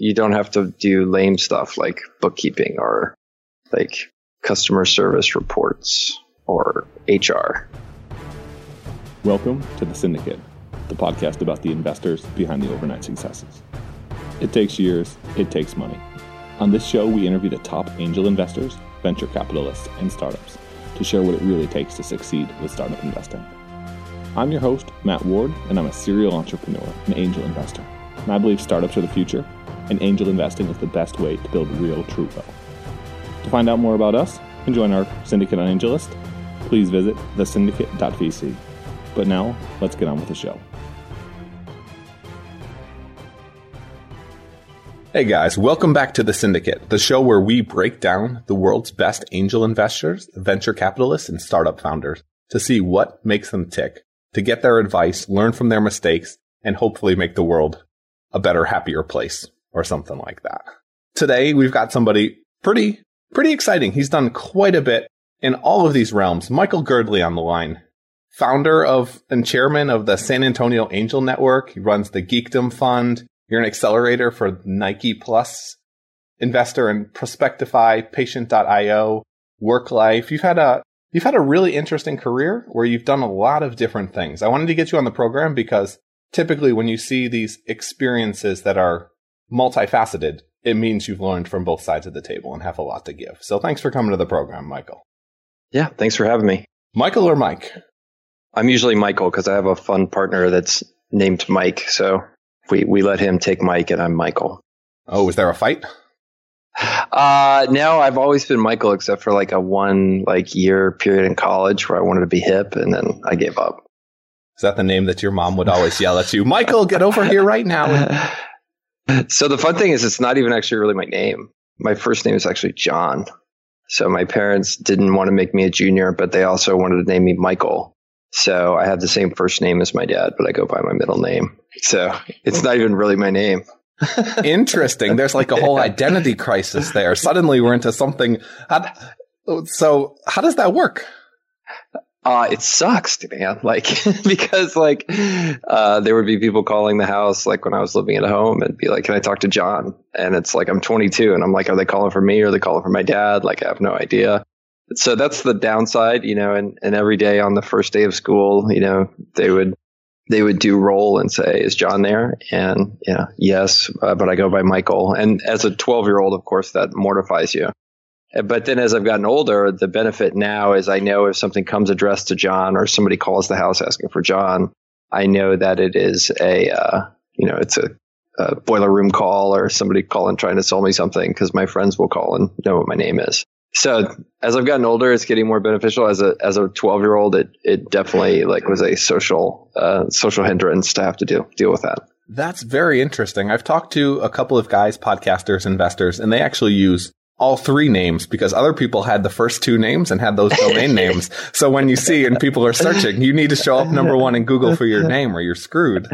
you don't have to do lame stuff like bookkeeping or like customer service reports or HR. Welcome to The Syndicate, the podcast about the investors behind the overnight successes. It takes years, it takes money. On this show, we interview the top angel investors, venture capitalists, and startups to share what it really takes to succeed with startup investing. I'm your host, Matt Ward, and I'm a serial entrepreneur and angel investor. And I believe startups are the future, and angel investing is the best way to build real, true wealth. To find out more about us and join our Syndicate on AngelList, please visit thesyndicate.vc. But now, let's get on with the show. Hey guys, welcome back to The Syndicate, the show where we break down the world's best angel investors, venture capitalists, and startup founders to see what makes them tick, to get their advice, learn from their mistakes, and hopefully make the world a better, happier place or something like that. Today, we've got somebody pretty, pretty exciting. He's done quite a bit in all of these realms. Michael Girdley on the line, founder of and chairman of the San Antonio Angel Network. He runs the Geekdom Fund. You're an accelerator for Nike Plus, investor in Prospectify, Patient.io, WorkLife. You've had a you've had a really interesting career where you've done a lot of different things. I wanted to get you on the program because typically when you see these experiences that are multifaceted, it means you've learned from both sides of the table and have a lot to give. So thanks for coming to the program, Michael. Yeah, thanks for having me. Michael or Mike? I'm usually Michael because I have a fun partner that's named Mike. So we, we let him take Mike and I'm Michael. Oh, was there a fight? Uh, no, I've always been Michael except for like a one like year period in college where I wanted to be hip and then I gave up. Is that the name that your mom would always yell at you? Michael, get over here right now. so the fun thing is it's not even actually really my name. My first name is actually John. So my parents didn't want to make me a junior, but they also wanted to name me Michael. So I have the same first name as my dad, but I go by my middle name. So it's not even really my name. Interesting. There's like a whole identity crisis there. Suddenly we're into something. So how does that work? Uh, it sucks, man. Like, because like, uh, there would be people calling the house, like when I was living at home and be like, can I talk to John? And it's like, I'm 22 and I'm like, are they calling for me or are they calling for my dad? Like, I have no idea. So that's the downside, you know, and, and every day on the first day of school, you know, they would, they would do roll and say, is John there? And yeah, yes, uh, but I go by Michael. And as a 12 year old, of course, that mortifies you. But then as I've gotten older, the benefit now is I know if something comes addressed to John or somebody calls the house asking for John, I know that it is a, uh, you know, it's a, a, boiler room call or somebody calling trying to sell me something because my friends will call and know what my name is. So as I've gotten older, it's getting more beneficial. As a as a twelve year old, it it definitely like was a social uh, social hindrance to have to deal deal with that. That's very interesting. I've talked to a couple of guys, podcasters, investors, and they actually use all three names because other people had the first two names and had those domain names. So when you see and people are searching, you need to show up number one in Google for your name or you're screwed.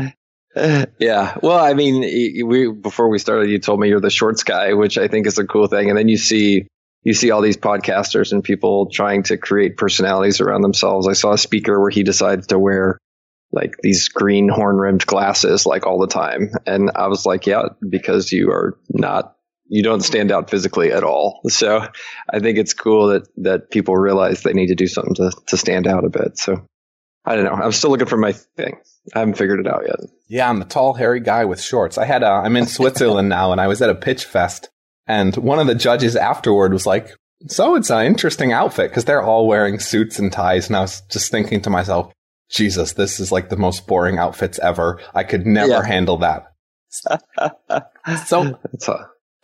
Yeah. Well, I mean, we, before we started, you told me you're the shorts guy, which I think is a cool thing. And then you see, you see all these podcasters and people trying to create personalities around themselves. I saw a speaker where he decided to wear like these green horn rimmed glasses like all the time. And I was like, yeah, because you are not you don't stand out physically at all. So I think it's cool that that people realize they need to do something to to stand out a bit. So I don't know. I'm still looking for my thing. I haven't figured it out yet. Yeah, I'm a tall, hairy guy with shorts. I had a, I'm in Switzerland now, and I was at a pitch fest, and one of the judges afterward was like, "So it's an interesting outfit because they're all wearing suits and ties." And I was just thinking to myself, "Jesus, this is like the most boring outfits ever. I could never yeah. handle that." so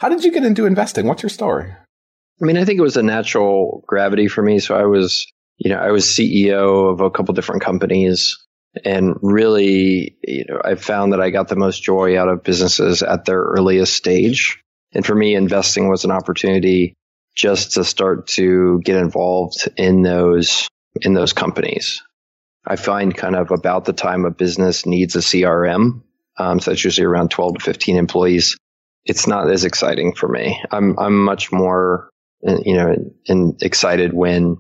how did you get into investing? What's your story? I mean, I think it was a natural gravity for me. So I was, you know, I was CEO of a couple different companies and really, you know, I found that I got the most joy out of businesses at their earliest stage. And for me, investing was an opportunity just to start to get involved in those, in those companies. I find kind of about the time a business needs a CRM. Um, so that's usually around 12 to 15 employees it's not as exciting for me. I'm I'm much more uh, you know and excited when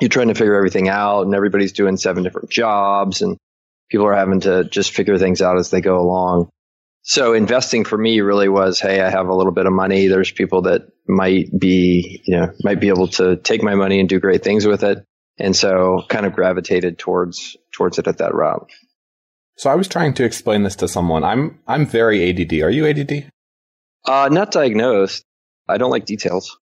you're trying to figure everything out and everybody's doing seven different jobs and people are having to just figure things out as they go along. so investing for me really was, hey, I have a little bit of money. There's people that might be, you know, might be able to take my money and do great things with it. And so kind of gravitated towards towards it at that route. So I was trying to explain this to someone. I'm I'm very ADD. Are you ADD? Uh, not diagnosed. I don't like details.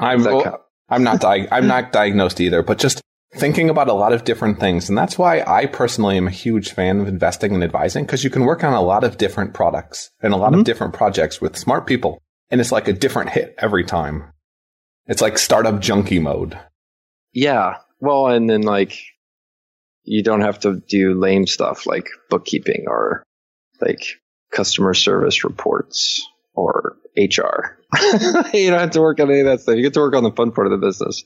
I'm well, I'm not di- I'm not diagnosed either, but just thinking about a lot of different things. And that's why I personally am a huge fan of investing and advising because you can work on a lot of different products and a lot mm-hmm. of different projects with smart people. And it's like a different hit every time. It's like startup junkie mode. Yeah. Well, and then like you don't have to do lame stuff like bookkeeping or like customer service reports or HR. you don't have to work on any of that stuff. You get to work on the fun part of the business.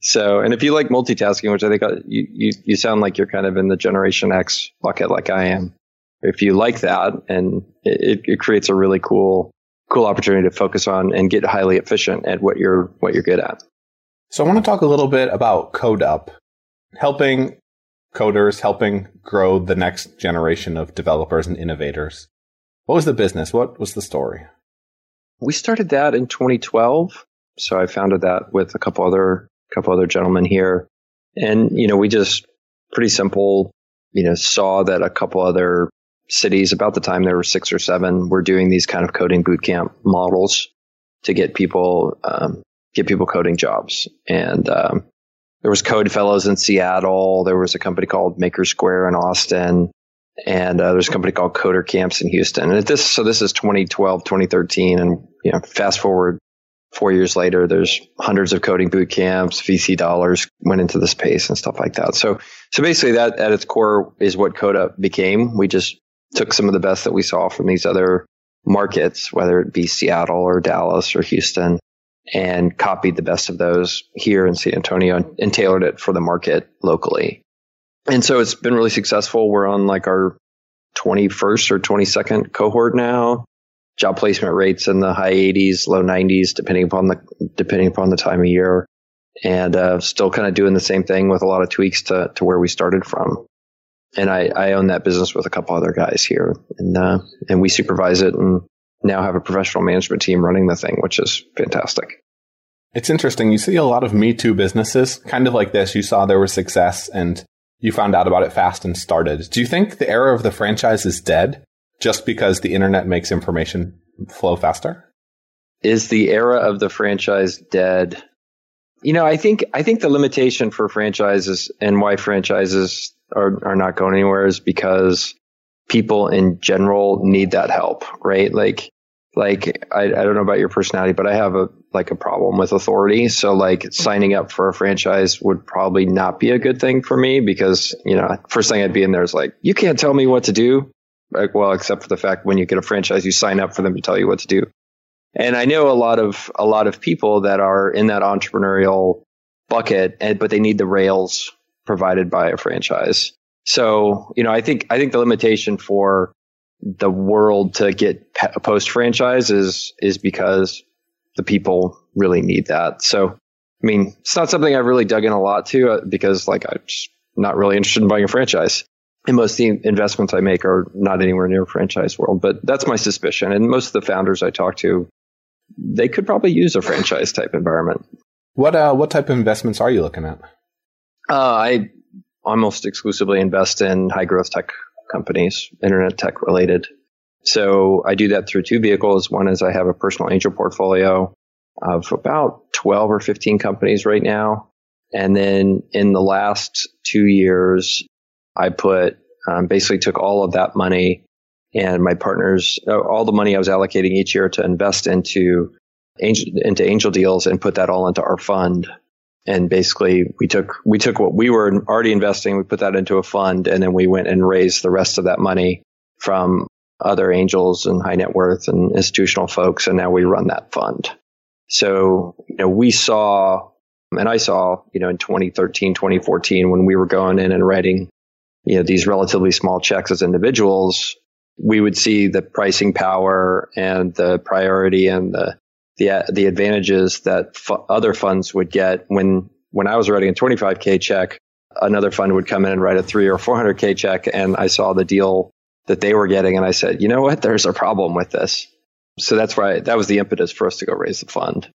So, and if you like multitasking, which I think uh, you, you, you sound like you're kind of in the Generation X bucket like I am. If you like that and it, it creates a really cool, cool opportunity to focus on and get highly efficient at what you're, what you're good at. So I want to talk a little bit about CodeUp, helping coders, helping grow the next generation of developers and innovators. What was the business? What was the story? We started that in 2012. So I founded that with a couple other couple other gentlemen here. And, you know, we just pretty simple, you know, saw that a couple other cities about the time there were six or seven were doing these kind of coding bootcamp models to get people, um, get people coding jobs. And, um, there was Code Fellows in Seattle. There was a company called Maker Square in Austin. And uh, there's a company called Coder Camps in Houston. And this, so this is 2012, 2013. And, you know, fast forward four years later, there's hundreds of coding boot camps, VC dollars went into the space and stuff like that. So, so basically that at its core is what CodeUp became. We just took some of the best that we saw from these other markets, whether it be Seattle or Dallas or Houston, and copied the best of those here in San Antonio and tailored it for the market locally. And so it's been really successful. We're on like our 21st or 22nd cohort now job placement rates in the high 80s, low 90s, depending upon the depending upon the time of year, and uh, still kind of doing the same thing with a lot of tweaks to to where we started from. And I, I own that business with a couple other guys here, and uh, and we supervise it, and now have a professional management team running the thing, which is fantastic. It's interesting. You see a lot of Me Too businesses, kind of like this. You saw there was success, and you found out about it fast and started. Do you think the era of the franchise is dead? just because the internet makes information flow faster? Is the era of the franchise dead? You know, I think I think the limitation for franchises and why franchises are are not going anywhere is because people in general need that help, right? Like like I, I don't know about your personality, but I have a like a problem with authority. So like signing up for a franchise would probably not be a good thing for me because, you know, first thing I'd be in there is like, you can't tell me what to do Like well, except for the fact when you get a franchise, you sign up for them to tell you what to do. And I know a lot of a lot of people that are in that entrepreneurial bucket, and, but they need the rails provided by a franchise. So, you know, I think I think the limitation for the world to get a post franchise is is because the people really need that. So, I mean, it's not something I've really dug in a lot to uh, because, like, I'm not really interested in buying a franchise and most of the investments I make are not anywhere near franchise world, but that's my suspicion. And most of the founders I talk to, they could probably use a franchise type environment. What uh, what type of investments are you looking at? Uh, I almost exclusively invest in high growth tech companies, internet tech related. So I do that through two vehicles. One is I have a personal angel portfolio of about 12 or 15 companies right now. And then in the last two years, I put um, basically took all of that money and my partners, uh, all the money I was allocating each year to invest into angel, into angel deals and put that all into our fund. And basically we took, we took what we were already investing, we put that into a fund and then we went and raised the rest of that money from other angels and high net worth and institutional folks. And now we run that fund. So, you know, we saw, and I saw, you know, in 2013, 2014, when we were going in and writing you know, these relatively small checks as individuals, we would see the pricing power and the priority and the the, the advantages that f- other funds would get when when I was writing a 25k check, another fund would come in and write a three or 400k check, and I saw the deal that they were getting. And I said, you know what? There's a problem with this. So that's why that was the impetus for us to go raise the fund.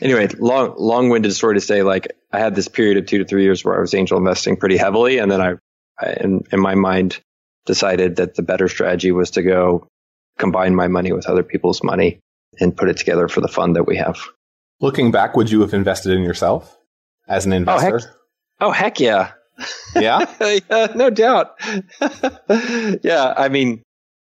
Anyway, long, long winded story to say, like I had this period of two to three years where I was angel investing pretty heavily. And then I, I in, in my mind, decided that the better strategy was to go combine my money with other people's money and put it together for the fund that we have. Looking back, would you have invested in yourself as an investor? Oh, heck, oh, heck yeah. Yeah? yeah, no doubt. yeah, I mean,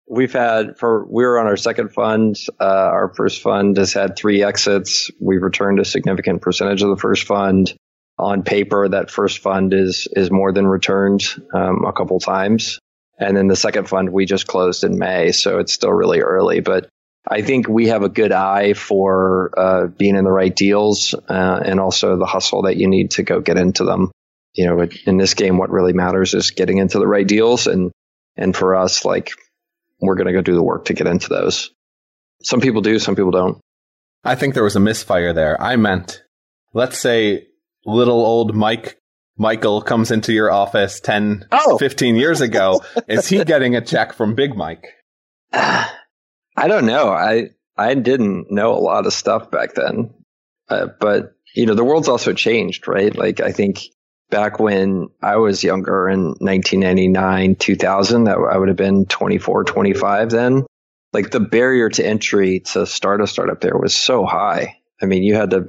we've had for we were on our second fund. Uh, our first fund has had three exits. We've returned a significant percentage of the first fund. On paper, that first fund is is more than returned um, a couple times. And then the second fund we just closed in May, so it's still really early. But I think we have a good eye for uh, being in the right deals uh, and also the hustle that you need to go get into them. You know, in this game, what really matters is getting into the right deals, and and for us, like we're going to go do the work to get into those. Some people do, some people don't. I think there was a misfire there. I meant, let's say, little old Mike Michael comes into your office 10, oh. 15 years ago. is he getting a check from Big Mike? I don't know. I I didn't know a lot of stuff back then, uh, but you know the world's also changed, right? Like I think back when I was younger in 1999, 2000, that I would have been 24, 25 then. Like the barrier to entry to start a startup there was so high. I mean, you had to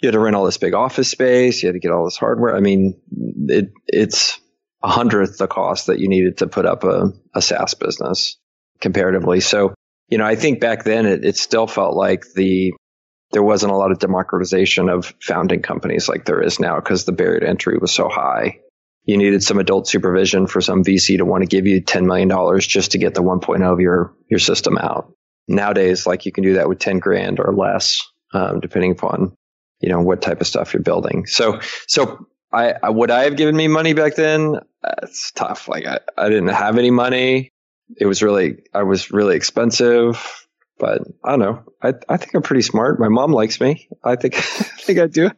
you had to rent all this big office space, you had to get all this hardware. I mean, it it's a hundredth the cost that you needed to put up a, a SaaS business comparatively. So you know, I think back then it, it still felt like the there wasn't a lot of democratization of founding companies like there is now because the barrier to entry was so high. You needed some adult supervision for some VC to want to give you $10 million just to get the 1.0 of your, your system out. Nowadays, like you can do that with 10 grand or less, um, depending upon, you know, what type of stuff you're building. So, so I, I would I have given me money back then? Uh, it's tough. Like I, I didn't have any money it was really I was really expensive, but I don't know. I I think I'm pretty smart. My mom likes me. I think I think I do.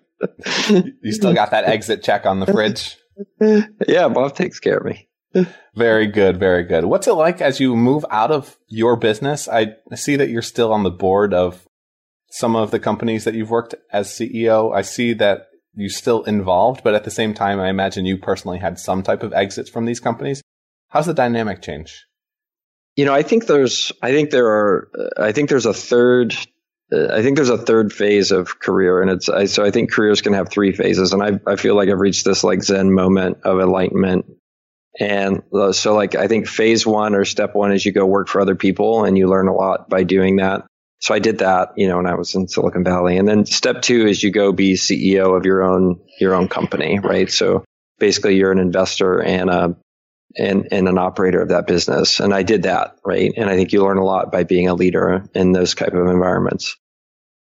you still got that exit check on the fridge? yeah, Bob takes care of me. Very good, very good. What's it like as you move out of your business? I see that you're still on the board of some of the companies that you've worked as CEO. I see that you still involved, but at the same time, I imagine you personally had some type of exits from these companies. How's the dynamic change? You know, I think there's, I think there are, I think there's a third, I think there's a third phase of career, and it's I, so I think careers can have three phases, and I I feel like I've reached this like Zen moment of enlightenment, and uh, so like I think phase one or step one is you go work for other people, and you learn a lot by doing that. So I did that, you know, when I was in Silicon Valley, and then step two is you go be CEO of your own your own company, right? So basically, you're an investor and a and, and an operator of that business. And I did that, right? And I think you learn a lot by being a leader in those type of environments.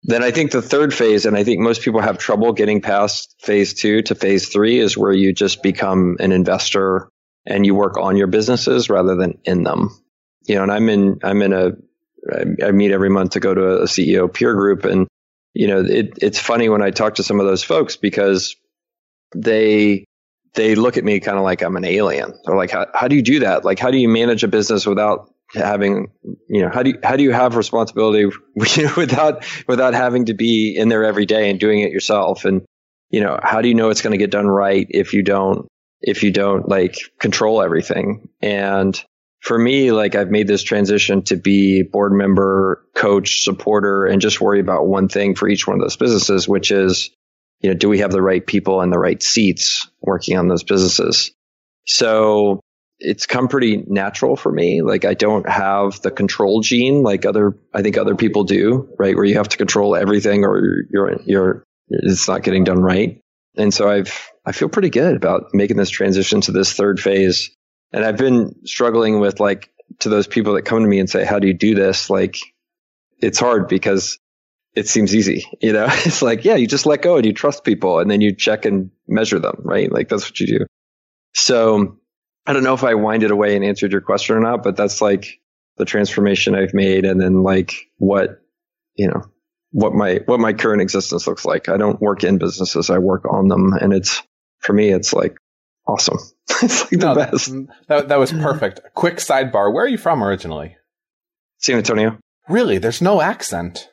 Then I think the third phase, and I think most people have trouble getting past phase two to phase three, is where you just become an investor and you work on your businesses rather than in them. You know, and I'm in, I'm in a, I meet every month to go to a CEO peer group. And, you know, it, it's funny when I talk to some of those folks because they, they look at me kind of like I'm an alien. They're like, how, how do you do that? Like, how do you manage a business without having, you know, how do you, how do you have responsibility without, without having to be in there every day and doing it yourself? And, you know, how do you know it's going to get done right if you don't, if you don't like control everything? And for me, like I've made this transition to be board member, coach, supporter, and just worry about one thing for each one of those businesses, which is you know, do we have the right people in the right seats working on those businesses? So it's come pretty natural for me. Like I don't have the control gene like other, I think other people do, right? Where you have to control everything or you're, you're, it's not getting done right. And so I've, I feel pretty good about making this transition to this third phase. And I've been struggling with like, to those people that come to me and say, how do you do this? Like, it's hard because it seems easy. You know, it's like, yeah, you just let go and you trust people and then you check and measure them, right? Like that's what you do. So I don't know if I winded away and answered your question or not, but that's like the transformation I've made and then like what, you know, what my, what my current existence looks like. I don't work in businesses. I work on them. And it's, for me, it's like awesome. it's like the No, best. That, that was perfect. Quick sidebar. Where are you from originally? San Antonio. Really? There's no accent.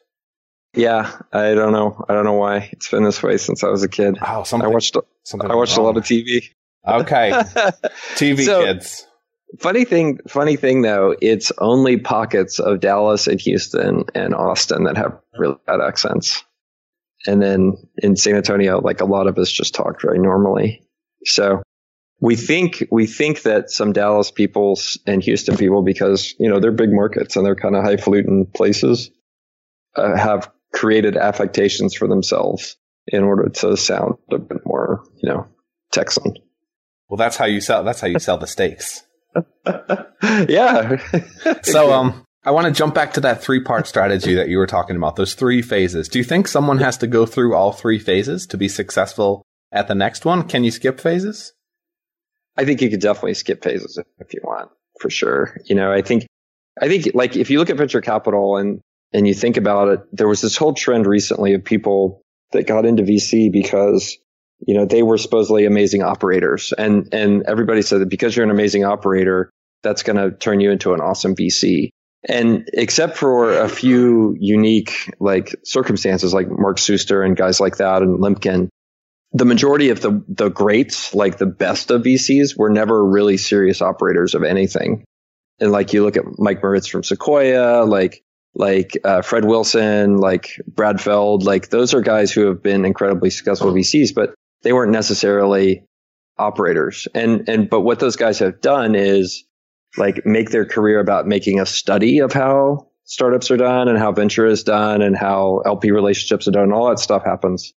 Yeah, I don't know. I don't know why it's been this way since I was a kid. Oh, I watched something I watched a lot of TV. Okay, TV So- kids. funny thing, funny thing though, it's only pockets of Dallas and Houston and Austin that have really bad accents, and then in San Antonio, like a lot of us just talk very normally. So we think we think that some Dallas people and Houston people, because you know they're big markets and they're kind of highfalutin places, uh, have created affectations for themselves in order to sound a bit more, you know, Texan. Well, that's how you sell. That's how you sell the steaks. yeah. So, um, I want to jump back to that three part strategy that you were talking about. Those three phases. Do you think someone has to go through all three phases to be successful at the next one? Can you skip phases? I think you could definitely skip phases if you want, for sure. You know, I think, I think like if you look at venture capital and, and you think about it, there was this whole trend recently of people that got into VC because, you know, they were supposedly amazing operators. And, and everybody said that because you're an amazing operator, that's going to turn you into an awesome VC. And except for a few unique like circumstances like Mark Suster and guys like that and Lemkin, the majority of the the greats, like the best of VCs, were never really serious operators of anything. And like you look at Mike Moritz from Sequoia, like like uh, Fred Wilson, like Brad Feld, like those are guys who have been incredibly successful VCs, but they weren't necessarily operators. And and but what those guys have done is like make their career about making a study of how startups are done and how venture is done and how LP relationships are done. and All that stuff happens.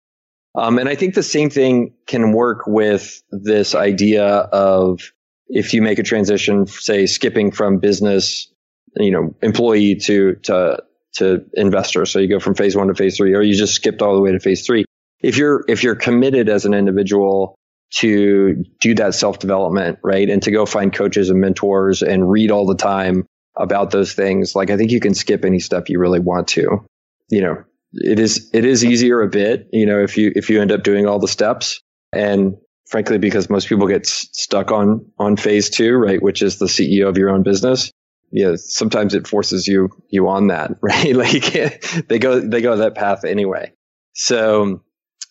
Um, and I think the same thing can work with this idea of if you make a transition, say skipping from business, you know, employee to, to, to investor. So you go from phase one to phase three, or you just skipped all the way to phase three. If you're, if you're committed as an individual to do that self development, right? And to go find coaches and mentors and read all the time about those things, like I think you can skip any step you really want to, you know, it is it is easier a bit, you know, if you if you end up doing all the steps. And frankly, because most people get s- stuck on on phase two, right, which is the CEO of your own business. Yeah, sometimes it forces you you on that, right? like they go they go that path anyway. So,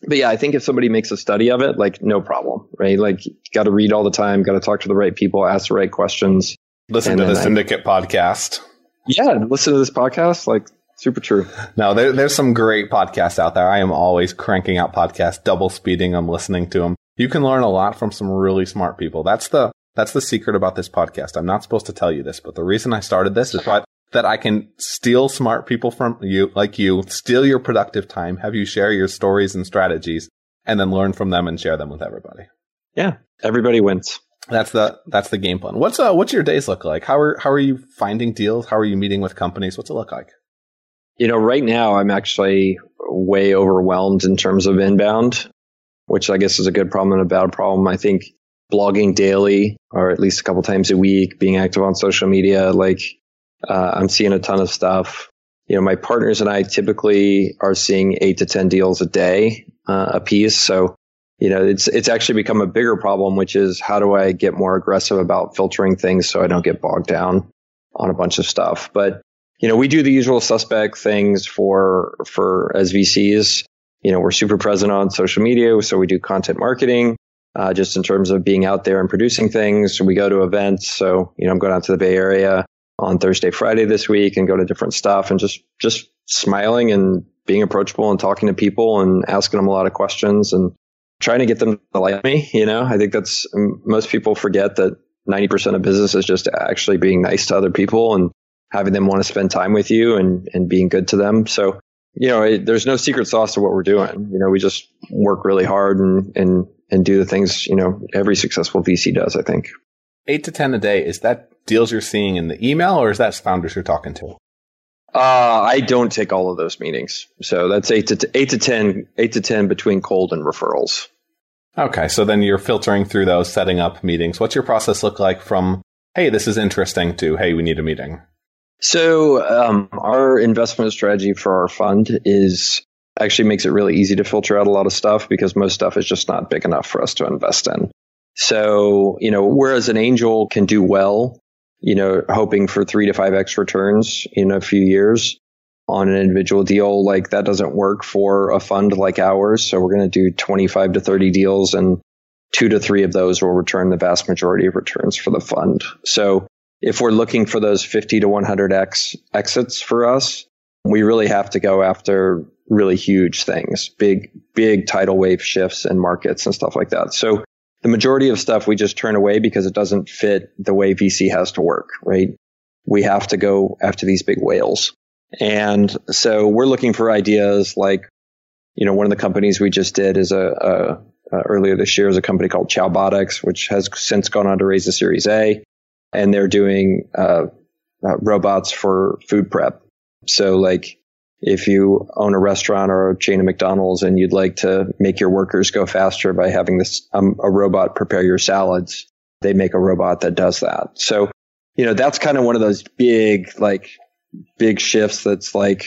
but yeah, I think if somebody makes a study of it, like no problem, right? Like got to read all the time, got to talk to the right people, ask the right questions. Listen to the I- Syndicate podcast. Yeah, listen to this podcast, like super true. No, there, there's some great podcasts out there. I am always cranking out podcasts, double speeding them, listening to them. You can learn a lot from some really smart people. That's the that's the secret about this podcast. I'm not supposed to tell you this, but the reason I started this is that that I can steal smart people from you, like you, steal your productive time, have you share your stories and strategies, and then learn from them and share them with everybody. Yeah, everybody wins. That's the that's the game plan. What's uh what's your days look like? How are how are you finding deals? How are you meeting with companies? What's it look like? You know, right now I'm actually way overwhelmed in terms of inbound, which I guess is a good problem and a bad problem. I think blogging daily or at least a couple times a week, being active on social media, like uh, I'm seeing a ton of stuff. You know, my partners and I typically are seeing eight to 10 deals a day uh, a piece. So, you know, it's, it's actually become a bigger problem, which is how do I get more aggressive about filtering things so I don't get bogged down on a bunch of stuff. But you know, we do the usual suspect things for, for as VCs. You know, we're super present on social media. So we do content marketing, uh, just in terms of being out there and producing things. We go to events. So, you know, I'm going out to the Bay Area on Thursday, Friday this week and go to different stuff and just, just smiling and being approachable and talking to people and asking them a lot of questions and trying to get them to like me. You know, I think that's most people forget that 90% of business is just actually being nice to other people and having them want to spend time with you and, and being good to them. So, you know, it, there's no secret sauce to what we're doing. You know, we just work really hard and, and, and do the things, you know, every successful VC does, I think. Eight to 10 a day. Is that deals you're seeing in the email or is that founders you're talking to? Uh, I don't take all of those meetings. So that's eight to, t- eight to 10, eight to 10 between cold and referrals. Okay. So then you're filtering through those, setting up meetings. What's your process look like from, hey, this is interesting to, hey, we need a meeting? So um, our investment strategy for our fund is actually makes it really easy to filter out a lot of stuff because most stuff is just not big enough for us to invest in. So, you know, whereas an angel can do well, you know, hoping for three to five X returns in a few years on an individual deal, like that doesn't work for a fund like ours. So we're going to do 25 to 30 deals and two to three of those will return the vast majority of returns for the fund. So if we're looking for those 50 to 100x exits for us, we really have to go after really huge things, big, big tidal wave shifts in markets and stuff like that. So the majority of stuff we just turn away because it doesn't fit the way VC has to work, right? We have to go after these big whales. And so we're looking for ideas like, you know, one of the companies we just did is a, a, a earlier this year is a company called Chowbotics, which has since gone on to raise a Series A, and they're doing uh, uh, robots for food prep. So like if you own a restaurant or a chain of McDonald's and you'd like to make your workers go faster by having this um, a robot prepare your salads, they make a robot that does that. So, you know, that's kind of one of those big like big shifts that's like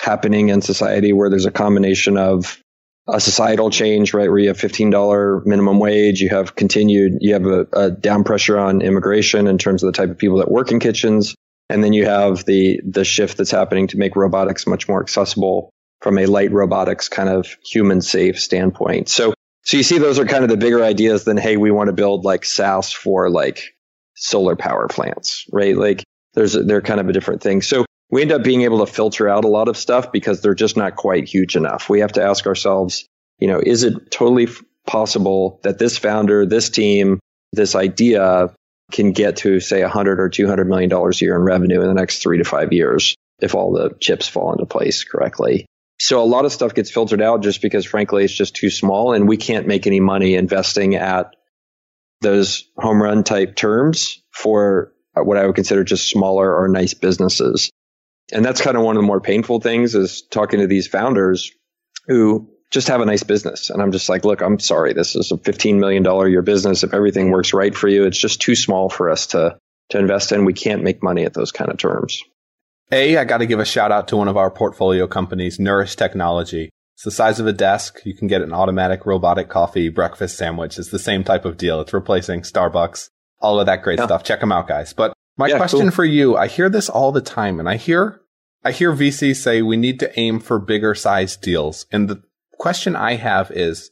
happening in society where there's a combination of a societal change, right? Where you have $15 minimum wage, you have continued, you have a, a down pressure on immigration in terms of the type of people that work in kitchens. And then you have the, the shift that's happening to make robotics much more accessible from a light robotics kind of human safe standpoint. So, so you see those are kind of the bigger ideas than, hey, we want to build like SaaS for like solar power plants, right? Like there's, they're kind of a different thing. So we end up being able to filter out a lot of stuff because they're just not quite huge enough. We have to ask ourselves, you know, is it totally possible that this founder, this team, this idea can get to say 100 or 200 million dollars a year in revenue in the next 3 to 5 years if all the chips fall into place correctly. So a lot of stuff gets filtered out just because frankly it's just too small and we can't make any money investing at those home run type terms for what I would consider just smaller or nice businesses. And that's kind of one of the more painful things is talking to these founders who just have a nice business. And I'm just like, look, I'm sorry. This is a $15 million a year business. If everything works right for you, it's just too small for us to, to invest in. We can't make money at those kind of terms. A, I got to give a shout out to one of our portfolio companies, Nourish Technology. It's the size of a desk. You can get an automatic robotic coffee breakfast sandwich. It's the same type of deal. It's replacing Starbucks, all of that great yeah. stuff. Check them out, guys. But my yeah, question cool. for you, I hear this all the time and I hear I hear VCs say we need to aim for bigger size deals. And the question I have is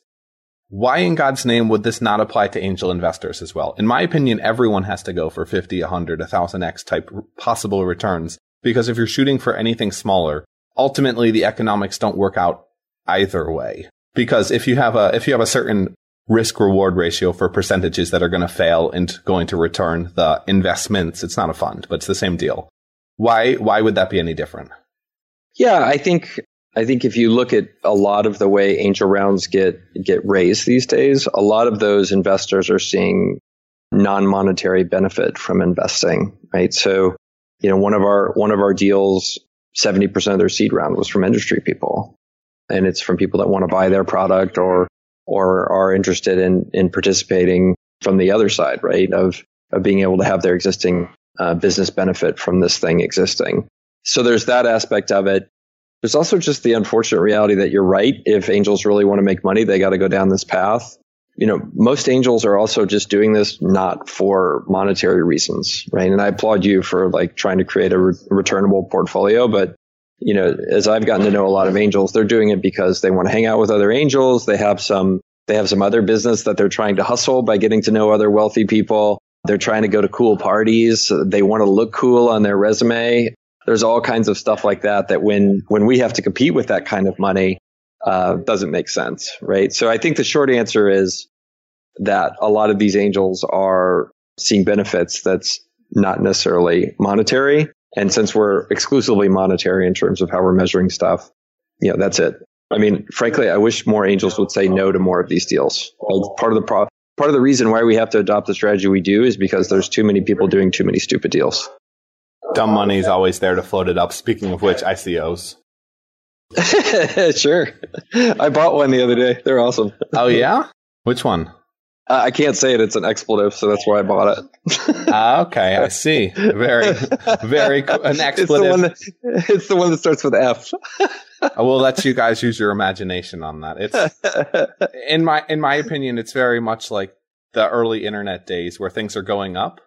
why in God's name would this not apply to angel investors as well? In my opinion, everyone has to go for 50, 100, 1000x type possible returns because if you're shooting for anything smaller, ultimately the economics don't work out either way. Because if you have a if you have a certain risk reward ratio for percentages that are going to fail and going to return the investments. It's not a fund, but it's the same deal. Why, why would that be any different? Yeah, I think, I think if you look at a lot of the way angel rounds get, get raised these days, a lot of those investors are seeing non-monetary benefit from investing, right? So, you know, one of our, one of our deals, 70% of their seed round was from industry people. And it's from people that want to buy their product or or are interested in in participating from the other side, right? Of of being able to have their existing uh, business benefit from this thing existing. So there's that aspect of it. There's also just the unfortunate reality that you're right. If angels really want to make money, they got to go down this path. You know, most angels are also just doing this not for monetary reasons, right? And I applaud you for like trying to create a re- returnable portfolio, but you know, as I've gotten to know a lot of angels, they're doing it because they want to hang out with other angels. They have some, they have some other business that they're trying to hustle by getting to know other wealthy people. They're trying to go to cool parties. They want to look cool on their resume. There's all kinds of stuff like that that when, when we have to compete with that kind of money, uh, doesn't make sense, right? So I think the short answer is that a lot of these angels are seeing benefits that's not necessarily monetary and since we're exclusively monetary in terms of how we're measuring stuff, you know, that's it. I mean, frankly, I wish more angels would say no to more of these deals. Like part of the pro- part of the reason why we have to adopt the strategy we do is because there's too many people doing too many stupid deals. Dumb money is always there to float it up. Speaking of which, ICOs. sure. I bought one the other day. They're awesome. oh yeah? Which one? Uh, I can't say it. It's an expletive, so that's why I bought it. uh, okay, I see. Very, very an expletive. It's the, one that, it's the one that starts with F. I will let you guys use your imagination on that. It's in my in my opinion, it's very much like the early internet days where things are going up,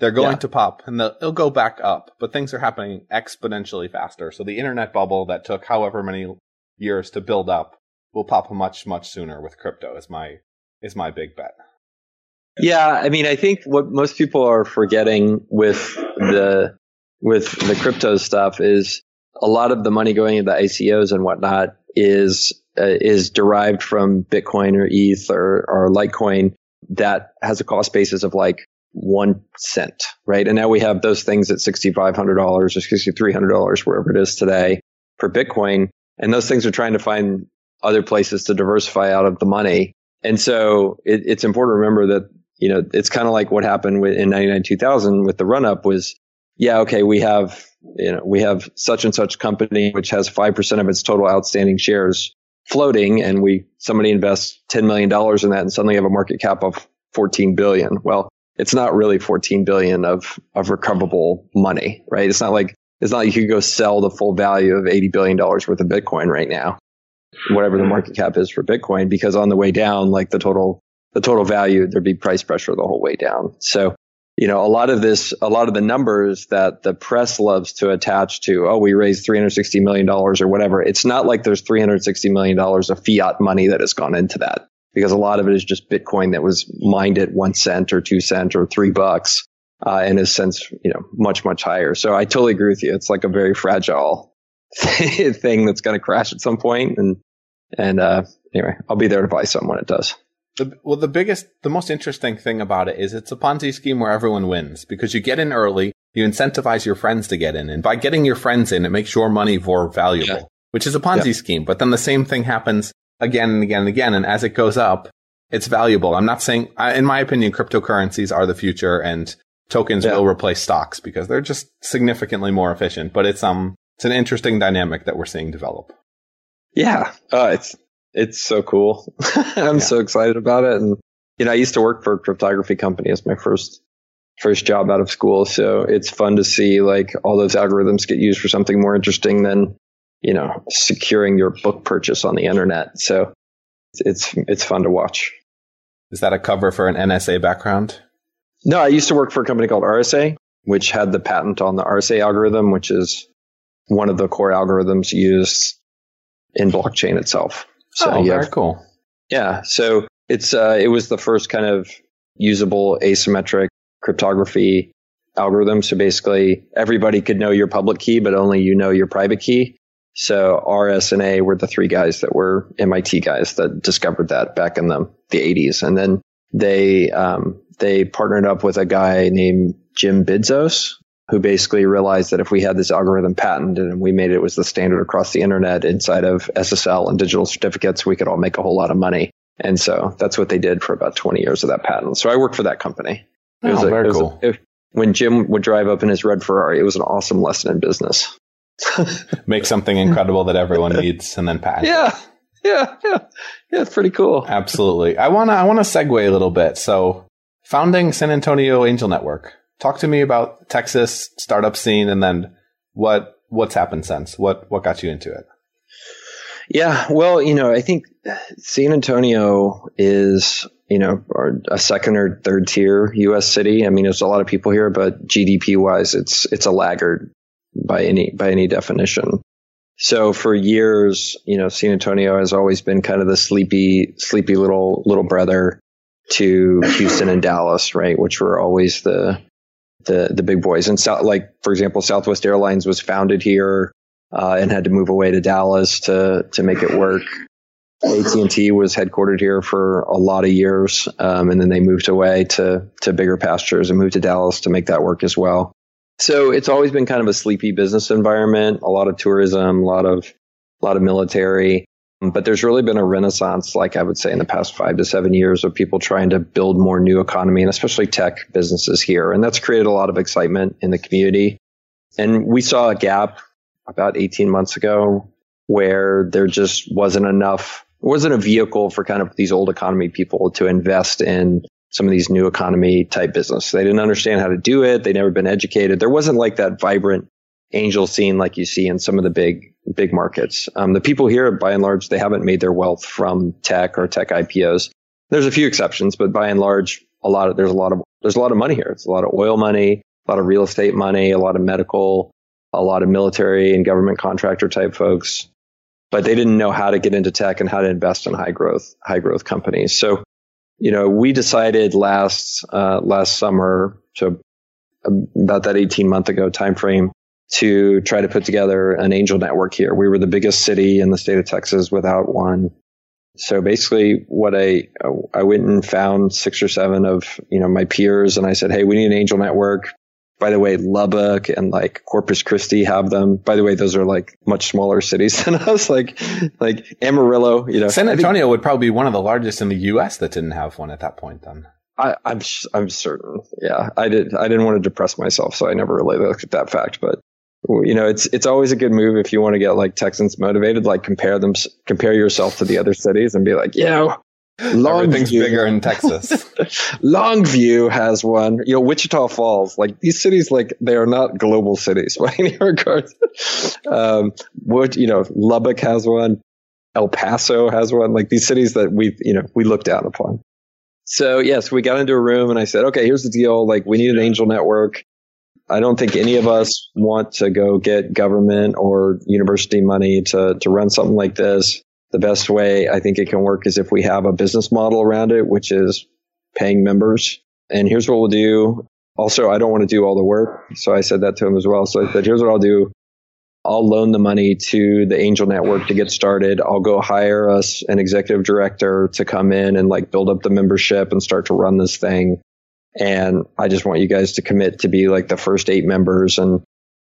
they're going yeah. to pop and it'll go back up, but things are happening exponentially faster. So the internet bubble that took however many years to build up will pop much, much sooner with crypto is my, is my big bet. Yeah. I mean, I think what most people are forgetting with the, with the crypto stuff is a lot of the money going into ICOs and whatnot is, uh, is derived from Bitcoin or ETH or, or Litecoin that has a cost basis of like one cent, right? And now we have those things at $6,500 or $6,300, wherever it is today for Bitcoin. And those things are trying to find other places to diversify out of the money. And so it, it's important to remember that, you know, it's kind of like what happened with, in 99 2000 with the run up was, yeah, okay, we have, you know, we have such and such company, which has 5% of its total outstanding shares floating and we, somebody invests $10 million in that and suddenly have a market cap of 14 billion. Well, it's not really 14 billion of, of recoverable money, right? It's not like, it's not like you could go sell the full value of $80 billion worth of Bitcoin right now, whatever the market cap is for Bitcoin, because on the way down, like the total, the total value, there'd be price pressure the whole way down. So, you know, a lot of this, a lot of the numbers that the press loves to attach to, oh, we raised $360 million or whatever. It's not like there's $360 million of fiat money that has gone into that because a lot of it is just Bitcoin that was mined at one cent or two cent or three bucks, uh, and has since, you know, much, much higher. So I totally agree with you. It's like a very fragile thing that's going to crash at some point. And, and, uh, anyway, I'll be there to buy some when it does. The, well, the biggest, the most interesting thing about it is it's a Ponzi scheme where everyone wins because you get in early, you incentivize your friends to get in. And by getting your friends in, it makes your money more valuable, yeah. which is a Ponzi yeah. scheme. But then the same thing happens again and again and again. And as it goes up, it's valuable. I'm not saying, in my opinion, cryptocurrencies are the future and tokens yeah. will replace stocks because they're just significantly more efficient. But it's, um, it's an interesting dynamic that we're seeing develop. Yeah. Uh, it's, it's so cool. I'm yeah. so excited about it. And, you know, I used to work for a cryptography company as my first, first job out of school. So it's fun to see like all those algorithms get used for something more interesting than you know, securing your book purchase on the internet. So it's, it's fun to watch. Is that a cover for an NSA background? No, I used to work for a company called RSA, which had the patent on the RSA algorithm, which is one of the core algorithms used in blockchain itself. So oh, very have, cool. Yeah. So it's, uh, it was the first kind of usable asymmetric cryptography algorithm. So basically everybody could know your public key, but only you know your private key. So RS and A were the three guys that were MIT guys that discovered that back in the, the 80s. And then they, um, they partnered up with a guy named Jim Bidzos, who basically realized that if we had this algorithm patented and we made it was the standard across the internet inside of SSL and digital certificates, we could all make a whole lot of money. And so that's what they did for about 20 years of that patent. So I worked for that company. It oh, was a, very it was cool. A, when Jim would drive up in his red Ferrari, it was an awesome lesson in business. Make something incredible that everyone needs and then patent. Yeah. Yeah. Yeah. Yeah. It's pretty cool. Absolutely. I want to, I want to segue a little bit. So founding San Antonio Angel Network, talk to me about Texas startup scene and then what, what's happened since? What, what got you into it? Yeah. Well, you know, I think San Antonio is, you know, a second or third tier U.S. city. I mean, there's a lot of people here, but GDP wise, it's it's a laggard by any by any definition. So for years, you know, San Antonio has always been kind of the sleepy, sleepy little little brother to Houston and Dallas, right? Which were always the the the big boys. And so, like for example, Southwest Airlines was founded here uh, and had to move away to Dallas to to make it work. AT&T was headquartered here for a lot of years, um, and then they moved away to to bigger pastures and moved to Dallas to make that work as well. So it's always been kind of a sleepy business environment, a lot of tourism, a lot of, a lot of military. But there's really been a renaissance, like I would say in the past five to seven years of people trying to build more new economy and especially tech businesses here. And that's created a lot of excitement in the community. And we saw a gap about 18 months ago where there just wasn't enough, wasn't a vehicle for kind of these old economy people to invest in some of these new economy type business. They didn't understand how to do it. They'd never been educated. There wasn't like that vibrant angel scene like you see in some of the big, big markets. Um, the people here, by and large, they haven't made their wealth from tech or tech IPOs. There's a few exceptions, but by and large, a lot of there's a lot of there's a lot of money here. It's a lot of oil money, a lot of real estate money, a lot of medical, a lot of military and government contractor type folks. But they didn't know how to get into tech and how to invest in high growth high growth companies. So, you know, we decided last uh, last summer so about that 18 month ago timeframe to try to put together an angel network here. We were the biggest city in the state of Texas without one. So basically what I, I went and found six or seven of, you know, my peers and I said, Hey, we need an angel network. By the way, Lubbock and like Corpus Christi have them. By the way, those are like much smaller cities than us, like, like Amarillo, you know. San Antonio think, would probably be one of the largest in the U.S. that didn't have one at that point then. I, I'm, I'm certain. Yeah. I did, I didn't want to depress myself. So I never really looked at that fact, but you know, it's it's always a good move if you want to get like Texans motivated. Like compare them, compare yourself to the other cities, and be like, you know, Everything's bigger in Texas. Longview has one. You know, Wichita Falls. Like these cities, like they are not global cities by any regard. um, what you know, Lubbock has one. El Paso has one. Like these cities that we, you know, we look down upon. So yes, we got into a room and I said, okay, here's the deal. Like we need an angel network. I don't think any of us want to go get government or university money to, to run something like this. The best way I think it can work is if we have a business model around it, which is paying members. And here's what we'll do. Also, I don't want to do all the work. So I said that to him as well. So I said, here's what I'll do. I'll loan the money to the angel network to get started. I'll go hire us an executive director to come in and like build up the membership and start to run this thing. And I just want you guys to commit to be like the first eight members and,